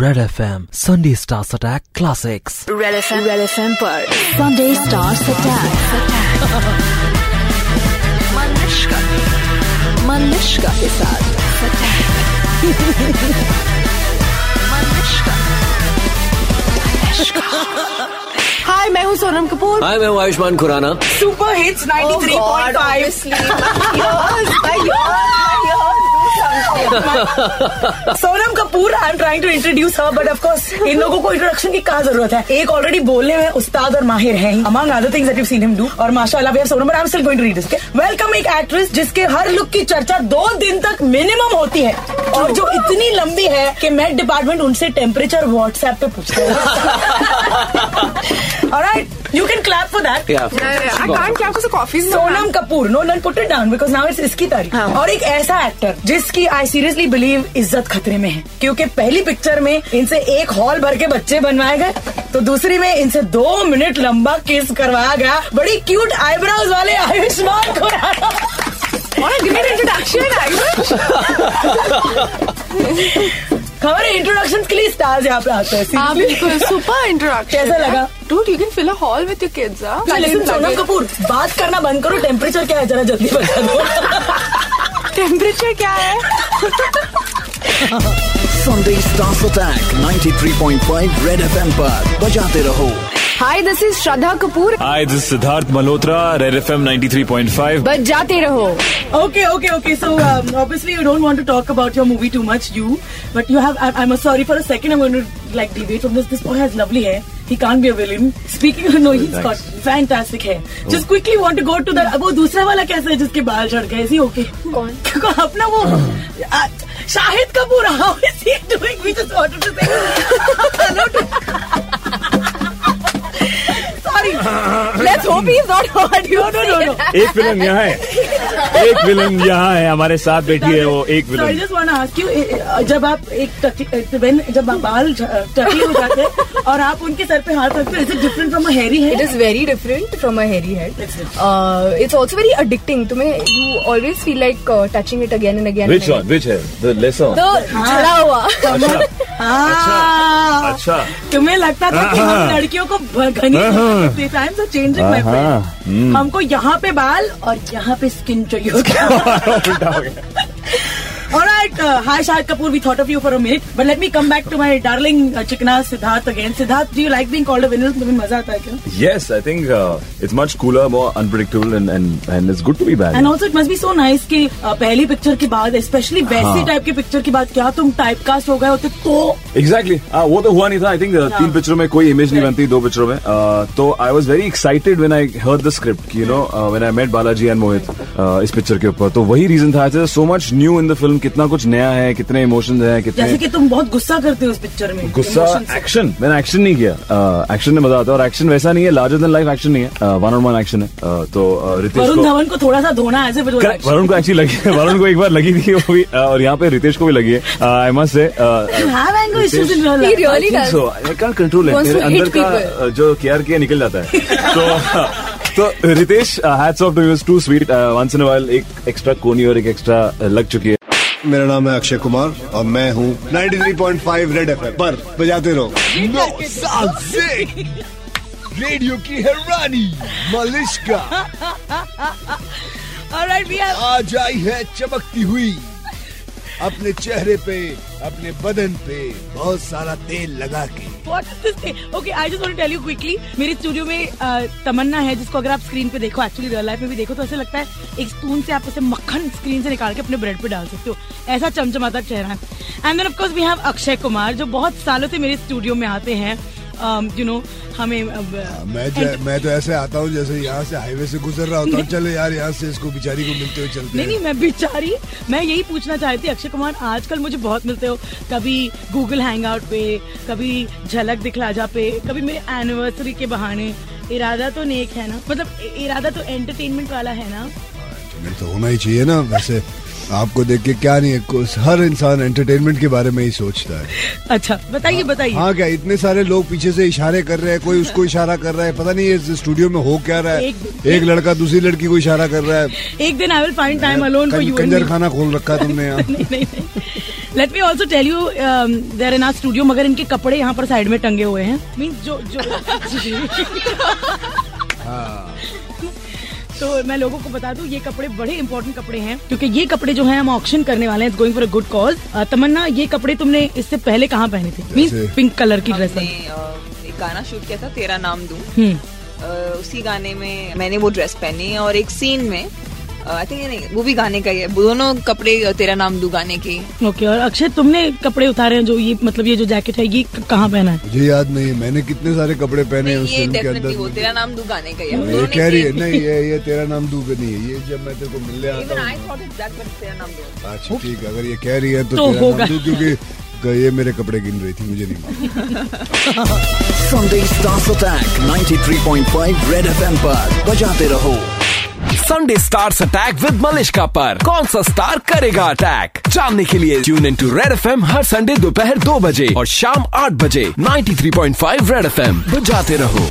Red FM Sunday Stars Attack Classics. Red F M red F M पर Sunday stars attack Manushka Manushka के साथ हाय मैं हूँ Sonam Kapoor. Hi मैं हूँ Ayushmann Khurana. Super hits 93.5 Sonam Kapoor I am trying to introduce her but of course इन लोगों को introduction की क्या ज़रूरत है? एक ऑलरेडी बोलने में उस्ताद और माहिर है among other things that you seen him do और माशाल्लाह we have Sonam I am still going to read this welcome एक एक्ट्रेस जिसके हर लुक की चर्चा दो दिन तक मिनिमम होती है। और जो इतनी लंबी है कि मेट डिपार्टमेंट उनसे टेम्परेचर व्हाट्सएप पे पूछते हैं। Alright, you can clap for that. Yeah. I can't clap because the coffee is Sonam Kapoor no none put it down because now it's इसकी तारीफ़ और एक ऐसा एक्टर जिसकी आई सीरियसली बिलीव इज़्ज़त खतरे में है क्योंकि पहली पिक्चर में इनसे एक हॉल भर के बच्चे बनवाए गए तो दूसरी में इनसे दो मिनट लंबा किस करवाया गया। बड़ी क्यूट आईब्रोज वाले Ayushman Khurana. What a great introduction, Ayush. खबर है इंट्रोडक्शन के लिए स्टार्स यहाँ पे आते हैं हाँ बिल्कुल सुपर इंट्रोडक्शन कैसा लगा? Dude, you can fill a hall with your kids, huh? listen, Sonam Kapoor बात करना बंद करो टेम्परेचर क्या है जरा जल्दी बता दो टेम्परेचर क्या है Sunday Stars Attack 93.5 Red FM पर बजाते रहो hi this is Shraddha Kapoor Hi, this is Siddharth Malhotra, Red FM 93.5. बच जाते रहो Okay, okay, okay. So um, obviously you don't want to talk about your movie too much, you. But you have. I, I'm sorry for a second. I'm going to like deviate from this. This boy has lovely hair. He can't be a villain. Speaking of no, he's got fantastic hair. Just quickly want to go to the. वो दूसरा वाला कैसा है जिसके बाल झड़ गए? Is he okay? कौन? अपना वो Shahid Kapoor. How is he doing? We just wanted to say hello to. Sorry. He you No, no, no, no. एक फ़िल्म यहाँ है। एक फ़िल्म यहाँ है हमारे साथ बैठी है वो एक So I film just want to ask you, eh, eh, जब आप एक eh, जब बाल टकी हो जाते हैं और आप उनके सर पे हाथ रखते हो is it different from a hairy it is very different from a hairy head it's also very addicting तुम्हें you always feel like touching it again and again which one which है the lesson तो झड़ा हुआ। हाँ। अच्छा तुम्हें लगता था कि हम लड़कियों को घनी टाइम्स आर चेंजिंग हमको यहाँ पे बाल और यहाँ पे स्किन चाहिए हो। Alright, uh, hi Shahid Kapoor. We thought of you for a minute, but let me come back to my darling uh, Chikna Siddharth again. Siddharth, do you like being called a villain? तुम्हें मज़ा आता है क्या? Yes, I think uh, it's much cooler, more unpredictable, and and and it's good to be bad. And also it must be so nice कि uh, पहली picture के बाद specially वैसी हाँ। टाइप की पिक्चर के बाद क्या तुम टाइप कास्ट हो गए होते तो एग्जैक्टली वो तो हुआ नहीं था आई थिंक तीन पिक्चरों में कोई इमेज नहीं बनती दो पिक्चरों में Uh, तो I was very excited when I heard the script you know when I met Balaji and Mohit uh, इस पिक्चर के ऊपर तो वही रीजन था so much new in the film कितना कुछ नया है कितने इमोशंस हैं जैसे कि तुम बहुत गुस्सा करते हो उस पिक्चर में गुस्सा एक्शन मैंने एक्शन नहीं किया। एक्शन में मज़ा आता है और एक्शन वैसा नहीं है लार्जर देन लाइफ एक्शन नहीं है। वन ऑन वन एक्शन है। Uh, तो रितेश वरुण को धवन को थोड़ा सा धोना ऐसे वरुण को एक्चुअली लगी है वरुण को एक बार लगी थी वो भी uh, और यहाँ पे रितेश को भी लगी है। I must say control Wants मेरे अंदर का जो केयर किया निकल जाता है। तो तो Ritesh hats off to you too sweet once in while एक एक्स्ट्रा कोनी और एक एक्स्ट्रा लग चुकी है। मेरा नाम है अक्षय कुमार और मैं हूँ 93.5 रेड एफएम पर बजाते रहो। नौ साल से रेडियो की है रानी मलिश्का Alright, we have आज आई है चमकती हुई। अपने चेहरे पे अपने बदन पे बहुत सारा तेल लगा के? Okay, quickly. मेरे स्टूडियो में तमन्ना है जिसको अगर आप स्क्रीन पे देखो एक्चुअली रियल लाइफ में भी देखो तो ऐसे लगता है एक स्पून से आप उसे मक्खन स्क्रीन से निकाल के अपने ब्रेड पे डाल सकते हो ऐसा चमचमाता चेहरा है and then we have Akshay Kumar जो बहुत सालों से मेरे स्टूडियो में आते हैं यू नो हमें uh, मैं ज- मैं तो ऐसे आता हूँ जैसे यहाँ से हाईवे से गुजर रहा होता हूँ चलो यार यहाँ से इसको बिचारी को मिलते हुए चलते नहीं नहीं मैं बेचारी मैं यही पूछना चाहती अक्षय कुमार आजकल मुझे बहुत मिलते हो। कभी गूगल हैंग पे कभी झलक दिखलाजा पे कभी मेरे एनिवर्सरी के बहाने। इरादा तो नेक है ना? मतलब इरादा तो एंटरटेनमेंट वाला है ना? तो होना ही चाहिए ना वैसे। आपको देख के क्या नहीं है हर इंसान एंटरटेनमेंट के बारे में ही सोचता है। अच्छा बताइए बताइए। हाँ क्या इतने सारे लोग पीछे से इशारे कर रहे हैं कोई उसको इशारा कर रहा है पता नहीं ये स्टूडियो में हो क्या रहा है। एक- एक लड़का दूसरी लड़की को इशारा कर रहा है। एक दिन I will find time alone for you Kanjar खाना खोल रखा तुमने यहाँ। Let me also tell you there in our studio मगर इनके कपड़े यहाँ पर साइड में टंगे हुए हैं। मीन्स जो जो तो मैं लोगों को बता दूँ ये कपड़े बड़े इंपॉर्टेंट कपड़े हैं क्योंकि ये कपड़े जो है हम ऑक्शन करने वाले हैं going for a good cause Tamannaah ये कपड़े तुमने इससे पहले कहाँ पहने थे? मीन्स पिंक कलर की ड्रेस है। एक गाना शूट किया था तेरा नाम दूँ। हम्म। उसी गाने में मैंने वो ड्रेस पहनी और एक सीन में आई थिंक नहीं वो भी गाने का ही है दोनों कपड़े तेरा नाम दूँ गाने के। ओके और अक्षय तुमने कपड़े उतारे हैं जो ये मतलब ये जो जैकेट है ये कहाँ पहना है? मुझे याद नहीं है मैंने कितने सारे कपड़े पहने हैं उस फ़िल्म के वो अंदर तेरा नाम दूँ गाने का ही है ये कह रही है नहीं ये ये तेरा नाम दू पे नहीं है? ये जब मैं तेरे को मिलने आता हूँ। अच्छा ठीक है अगर ये कह रही है तो, तो तेरा नाम दू क्योंकि ये मेरे कपड़े गिन रही थी मुझे नहीं मालूम। Sunday Stars Attack 93.5 Red FM पर। बजाते रहो। Sunday stars attack with Malishka पर। कौन सा स्टार करेगा अटैक जानने के लिए tune in to red FM her Sunday दोपहर दो बजे और शाम आठ बजे। 93.5 रेड एफ़ बजाते रहो।